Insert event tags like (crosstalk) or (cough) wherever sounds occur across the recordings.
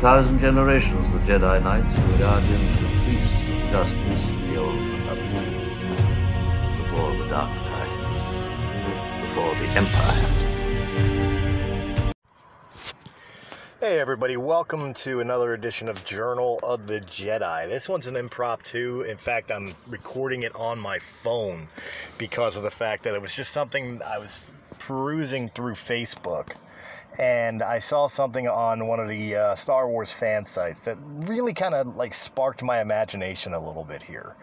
thousand generations, the Jedi Knights were guardians of peace, of justice, the old republic. Before the Dark Side. Before the Empire. Hey everybody, welcome to another edition of Journal of the Jedi. This one's an impromptu. In fact, I'm recording it on my phone because of the fact that it was just something I was perusing through Facebook and I saw something on one of the uh, Star Wars fan sites that really kind of like sparked my imagination a little bit here.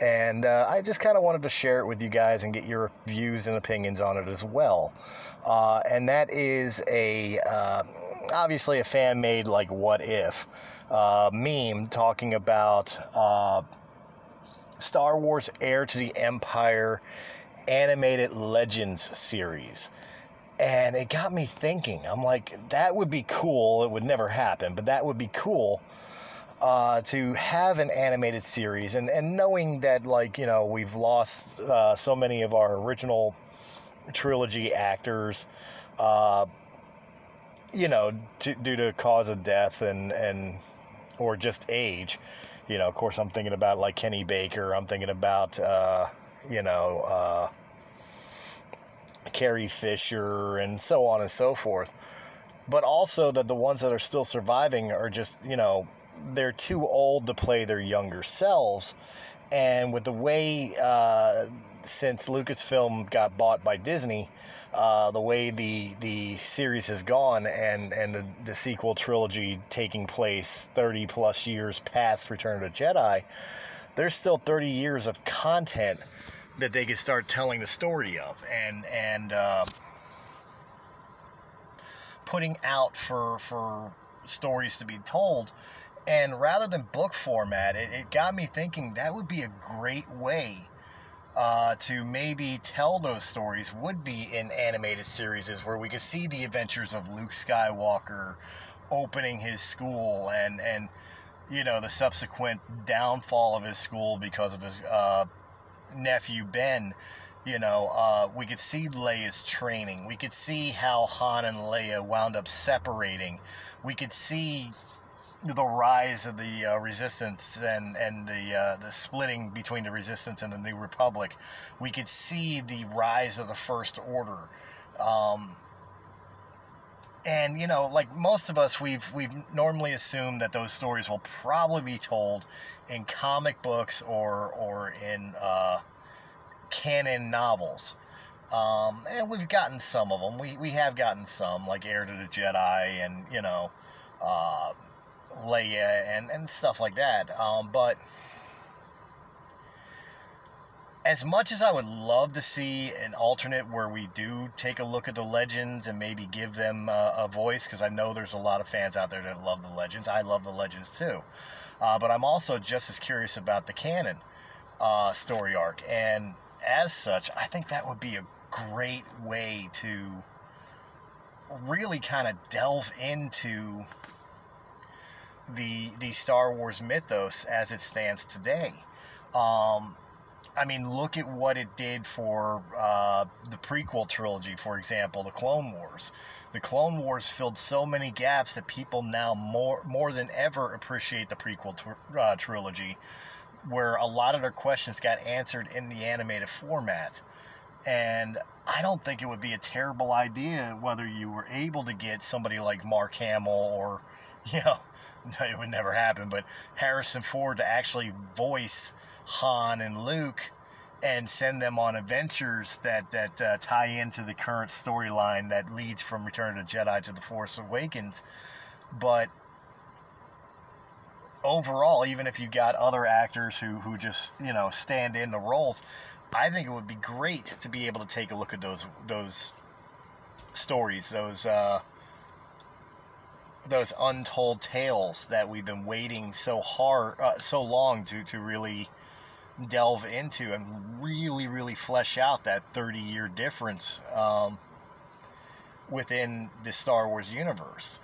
And uh, I just kind of wanted to share it with you guys and get your views and opinions on it as well. Uh, and that is a uh, obviously a fan made like what if uh, meme talking about uh, Star Wars Heir to the Empire animated Legends series. And it got me thinking. I'm like, that would be cool. It would never happen, but that would be cool uh, to have an animated series. And, and knowing that, like, you know, we've lost uh, so many of our original trilogy actors, uh, you know, to, due to cause of death and, and or just age. You know, of course, I'm thinking about like Kenny Baker. I'm thinking about, uh, you know, uh, Carrie Fisher, and so on and so forth. But also that the ones that are still surviving are just, you know, they're too old to play their younger selves. And with the way, uh, since Lucasfilm got bought by Disney, uh, the way the the series has gone, and and the, the sequel trilogy taking place 30 plus years past Return of the Jedi, there's still 30 years of content that they could start telling the story of. And and uh, putting out for for stories to be told. And rather than book format it, it got me thinking that would be a great way uh, to maybe tell those stories would be in animated series where we could see the adventures of Luke Skywalker opening his school and and you know the subsequent downfall of his school because of his uh, nephew Ben, you know, uh, we could see Leia's training. We could see how Han and Leia wound up separating. We could see the rise of the uh, resistance and and the uh, the splitting between the resistance and the New Republic. We could see the rise of the First Order. Um, and you know, like most of us, we've we've normally assumed that those stories will probably be told in comic books or or in uh, canon novels. Um, and we've gotten some of them. We we have gotten some, like Heir to the Jedi, and you know, uh, Leia, and and stuff like that. Um, but as much as I would love to see an alternate where we do take a look at the legends and maybe give them uh, a voice, because I know there's a lot of fans out there that love the legends. I love the legends too. Uh, but I'm also just as curious about the canon uh, story arc. And as such, I think that would be a great way to really kind of delve into the the Star Wars mythos as it stands today. Um, I mean, look at what it did for uh, the prequel trilogy, for example, the Clone Wars. The Clone Wars filled so many gaps that people now more more than ever appreciate the prequel tr- uh, trilogy, where a lot of their questions got answered in the animated format. And I don't think it would be a terrible idea whether you were able to get somebody like Mark Hamill or, (laughs) you know, it would never happen, but Harrison Ford to actually voice Han and Luke and send them on adventures that that uh, tie into the current storyline that leads from Return of the Jedi to The Force Awakens. But overall, even if you got other actors who who just you know stand in the roles, I think it would be great to be able to take a look at those those stories, those uh, those untold tales that we've been waiting so hard, uh, so long to to really delve into and really, really flesh out that 30 year difference um, within the Star Wars universe.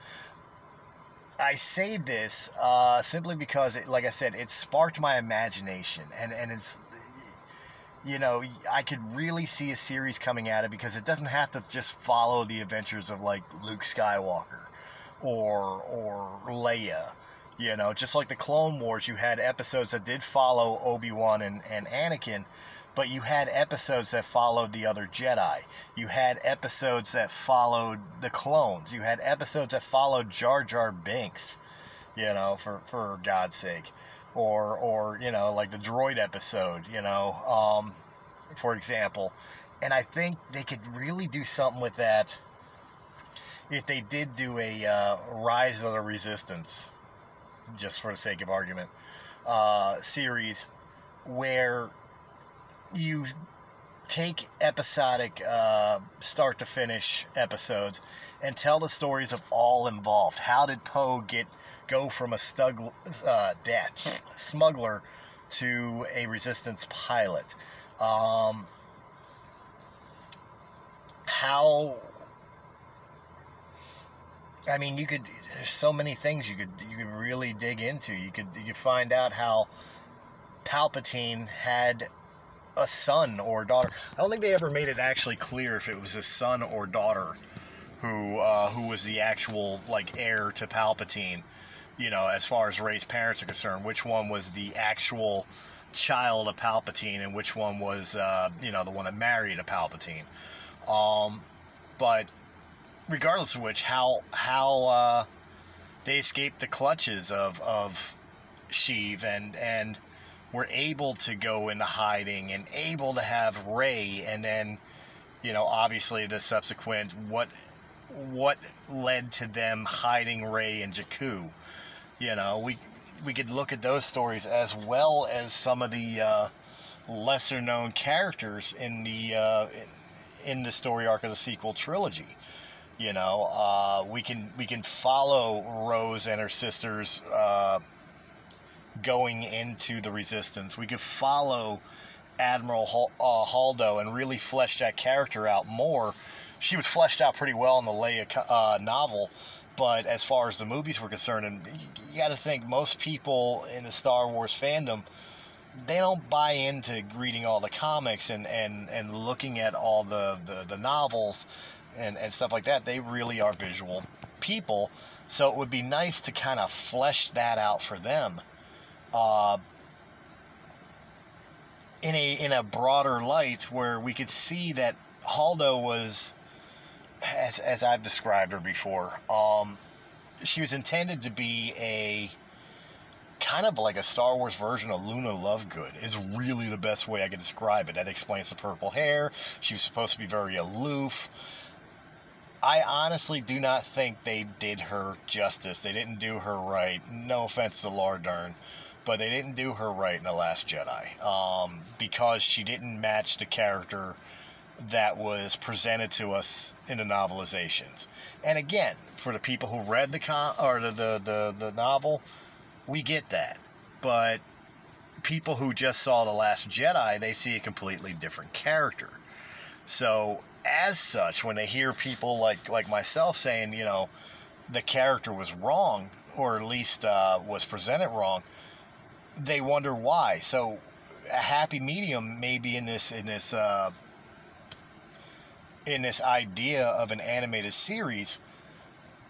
I say this uh, simply because, it, like I said, it sparked my imagination, and, and it's, you know, I could really see a series coming at it because it doesn't have to just follow the adventures of like Luke Skywalker or or Leia. You know, just like the Clone Wars, you had episodes that did follow Obi Wan and, and Anakin, but you had episodes that followed the other Jedi. You had episodes that followed the clones. You had episodes that followed Jar Jar Binks, you know, for, for God's sake. Or, or, you know, like the droid episode, you know, um, for example. And I think they could really do something with that if they did do a uh, Rise of the Resistance just for the sake of argument, uh, series where you take episodic uh, start to finish episodes and tell the stories of all involved. How did Poe get go from a stug, uh, smuggler to a resistance pilot? Um, how I mean, you could. There's so many things you could you could really dig into. You could you could find out how Palpatine had a son or daughter. I don't think they ever made it actually clear if it was a son or daughter who uh, who was the actual like heir to Palpatine. You know, as far as Rey's parents are concerned, which one was the actual child of Palpatine and which one was uh, you know the one that married a Palpatine. Um, but regardless of which, how how uh, they escaped the clutches of of Sheev and and were able to go into hiding and able to have Rey, and then you know obviously the subsequent what what led to them hiding Rey and Jakku. You know, we we could look at those stories as well as some of the uh, lesser known characters in the uh, in the story arc of the sequel trilogy. You know, uh, we can we can follow Rose and her sisters uh, going into the resistance. We could follow Admiral Hal- uh, Holdo and really flesh that character out more. She was fleshed out pretty well in the Leia uh, novel, but as far as the movies were concerned, and you got to think most people in the Star Wars fandom they don't buy into reading all the comics and, and, and looking at all the, the, the novels and, and stuff like that, they really are visual people. So it would be nice to kind of flesh that out for them. Uh, in a in a broader light where we could see that Holdo was as as I've described her before, um, she was intended to be a kind of like a Star Wars version of Luna Lovegood is really the best way I could describe it. That explains the purple hair. She was supposed to be very aloof. I honestly do not think they did her justice. They didn't do her right. No offense to Laura Dern, but they didn't do her right in The Last Jedi um, because she didn't match the character that was presented to us in the novelizations. And again, for the people who read the con- or the, the, the, the novel, we get that. But people who just saw The Last Jedi, they see a completely different character. So as such, when they hear people like like myself saying, you know, the character was wrong, or at least uh, was presented wrong, they wonder why. So a happy medium maybe in this in this uh, in this idea of an animated series.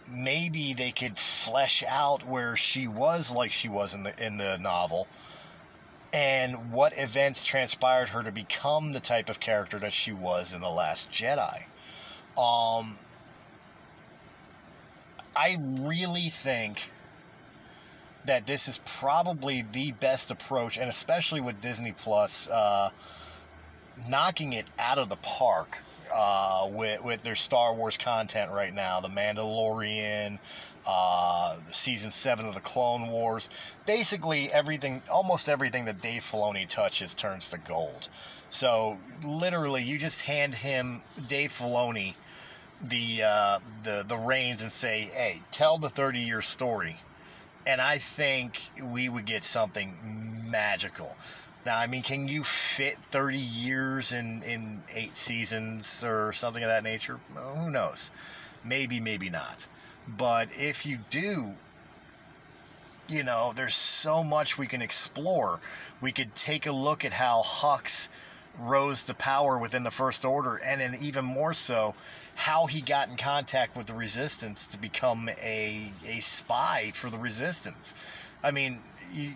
Maybe they could flesh out where she was like she was in the in the novel, and what events transpired her to become the type of character that she was in The Last Jedi. Um, I really think that this is probably the best approach, and especially with Disney Plus uh, knocking it out of the park uh, with with their Star Wars content right now, The Mandalorian, uh, season seven of the Clone Wars. Basically, everything, almost everything that Dave Filoni touches turns to gold. So literally, you just hand him Dave Filoni the uh, the the reins and say, "Hey, tell the thirty year story." And I think we would get something magical. Now, I mean, can you fit 30 years in, in eight seasons or something of that nature? Well, who knows? Maybe, maybe not. But if you do, you know, there's so much we can explore. We could take a look at how Hux rose to power within the First Order, and then even more so, how he got in contact with the Resistance to become a a spy for the Resistance. I mean, you,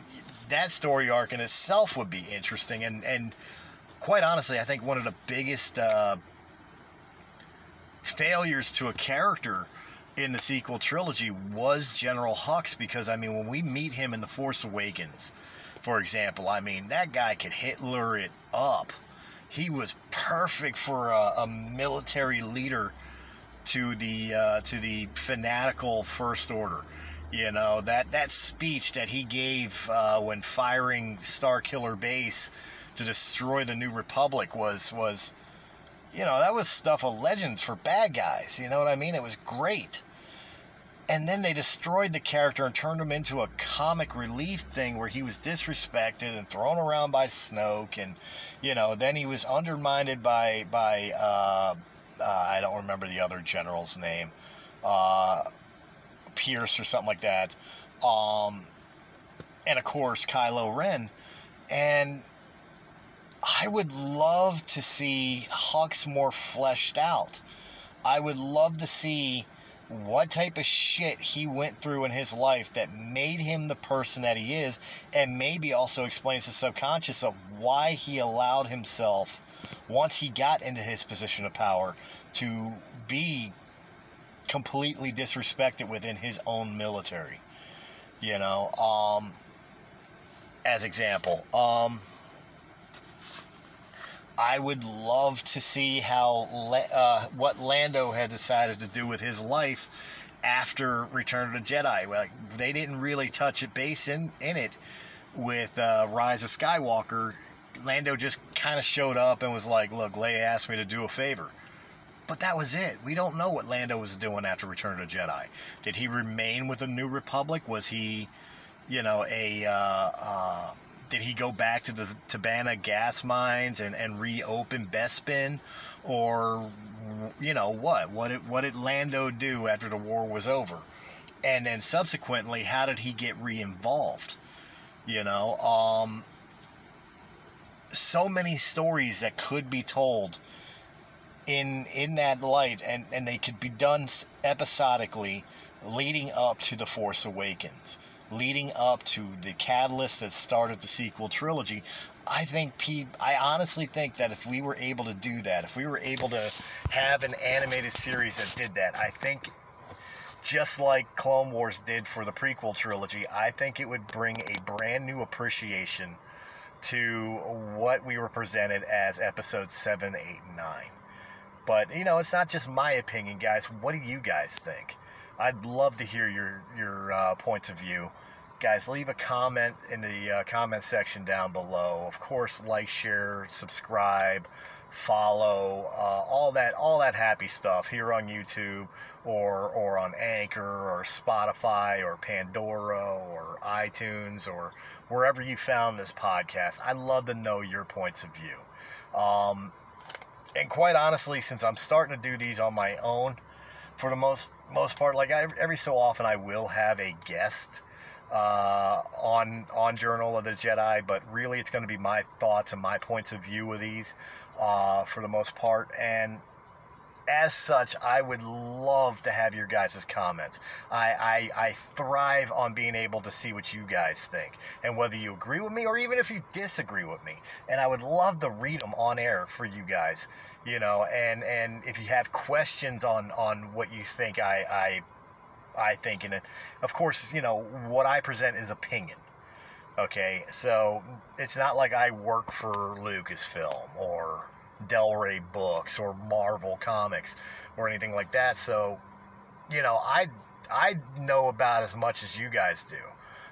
that story arc in itself would be interesting, and and quite honestly, I think one of the biggest uh, failures to a character in the sequel trilogy was General Hux because I mean when we meet him in The Force Awakens, for example, I mean that guy could Hitler it up. He was perfect for a, a military leader to the uh, to the fanatical First Order. You know that that speech that he gave uh, when firing Starkiller Base to destroy the New Republic was was you know, that was stuff of legends for bad guys. You know what I mean? It was great. And then they destroyed the character and turned him into a comic relief thing where he was disrespected and thrown around by Snoke, and you know, then he was undermined by by uh, uh, I don't remember the other general's name, uh, Pierce or something like that, um, and of course Kylo Ren, and I would love to see Hux more fleshed out. I would love to see what type of shit he went through in his life that made him the person that he is, and maybe also explains the subconscious of why he allowed himself, once he got into his position of power, to be completely disrespected within his own military. You know, um, as example, um, I would love to see how uh, what Lando had decided to do with his life after Return of the Jedi. Like they didn't really touch a base in in it with uh, Rise of Skywalker. Lando just kind of showed up and was like, "Look, Leia asked me to do a favor." But that was it. We don't know what Lando was doing after Return of the Jedi. Did he remain with the New Republic? Was he, you know, a uh, uh did he go back to the Tibanna gas mines and, and reopen Bespin? Or, you know, what? What did, what did Lando do after the war was over? And then subsequently, how did he get re-involved? You know, um, so many stories that could be told in in that light and and they could be done episodically leading up to the force awakens leading up to the catalyst that started the sequel trilogy. I think P I honestly think that if we were able to do that, if we were able to have an animated series that did that, I think just like Clone Wars did for the prequel trilogy, I think it would bring a brand new appreciation to what we were presented as episodes 7, 8, and 9. But, you know, it's not just my opinion, guys. What do you guys think? I'd love to hear your your uh, points of view. Guys, leave a comment in the uh, comment section down below. Of course, like, share, subscribe, follow, uh, all that all that happy stuff here on YouTube or or on Anchor or Spotify or Pandora or iTunes or wherever you found this podcast. I'd love to know your points of view. Um, and quite honestly, since I'm starting to do these on my own, for the most most part, like I, every so often, I will have a guest uh, on on Journal of the Jedi, but really, it's going to be my thoughts and my points of view of these uh, for the most part. And as such, I would love to have your guys' comments. I, I, I thrive on being able to see what you guys think and whether you agree with me or even if you disagree with me. And I would love to read them on air for you guys, you know. And and if you have questions on on what you think I I I think, and of course, you know what I present is opinion. Okay, so it's not like I work for Lucasfilm or Del Rey books or Marvel comics or anything like that. So, you know, I I know about as much as you guys do.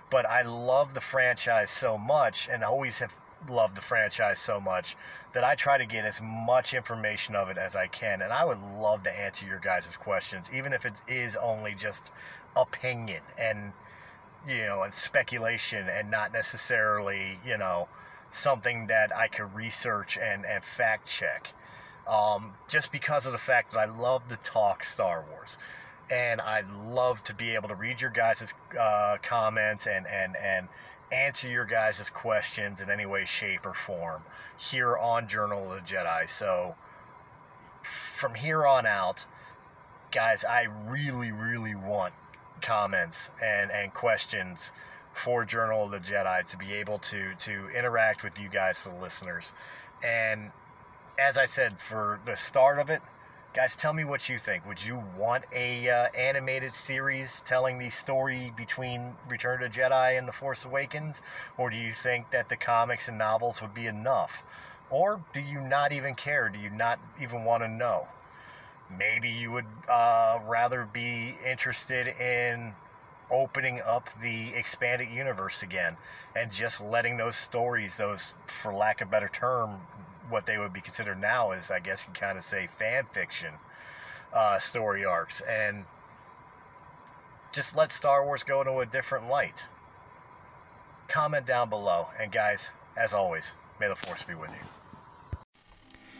But I love the franchise so much and always have loved the franchise so much that I try to get as much information of it as I can. And I would love to answer your guys' questions, even if it is only just opinion and you know, and speculation and not necessarily, you know, something that I could research and, and fact check. Um, just because of the fact that I love to talk Star Wars. And I'd love to be able to read your guys' uh, comments and, and, and answer your guys' questions in any way, shape, or form here on Journal of the Jedi. So from here on out, guys, I really, really want comments and, and questions for Journal of the Jedi to be able to to interact with you guys, the listeners. And as I said, for the start of it, guys, tell me what you think. Would you want a uh, animated series telling the story between Return to Jedi and The Force Awakens, or do you think that the comics and novels would be enough? Or do you not even care? Do you not even want to know? Maybe you would uh, rather be interested in opening up the expanded universe again and just letting those stories, those, for lack of a better term, what they would be considered now is, I guess you kind of say, fan fiction uh, story arcs. And just let Star Wars go into a different light. Comment down below. And guys, as always, may the Force be with you.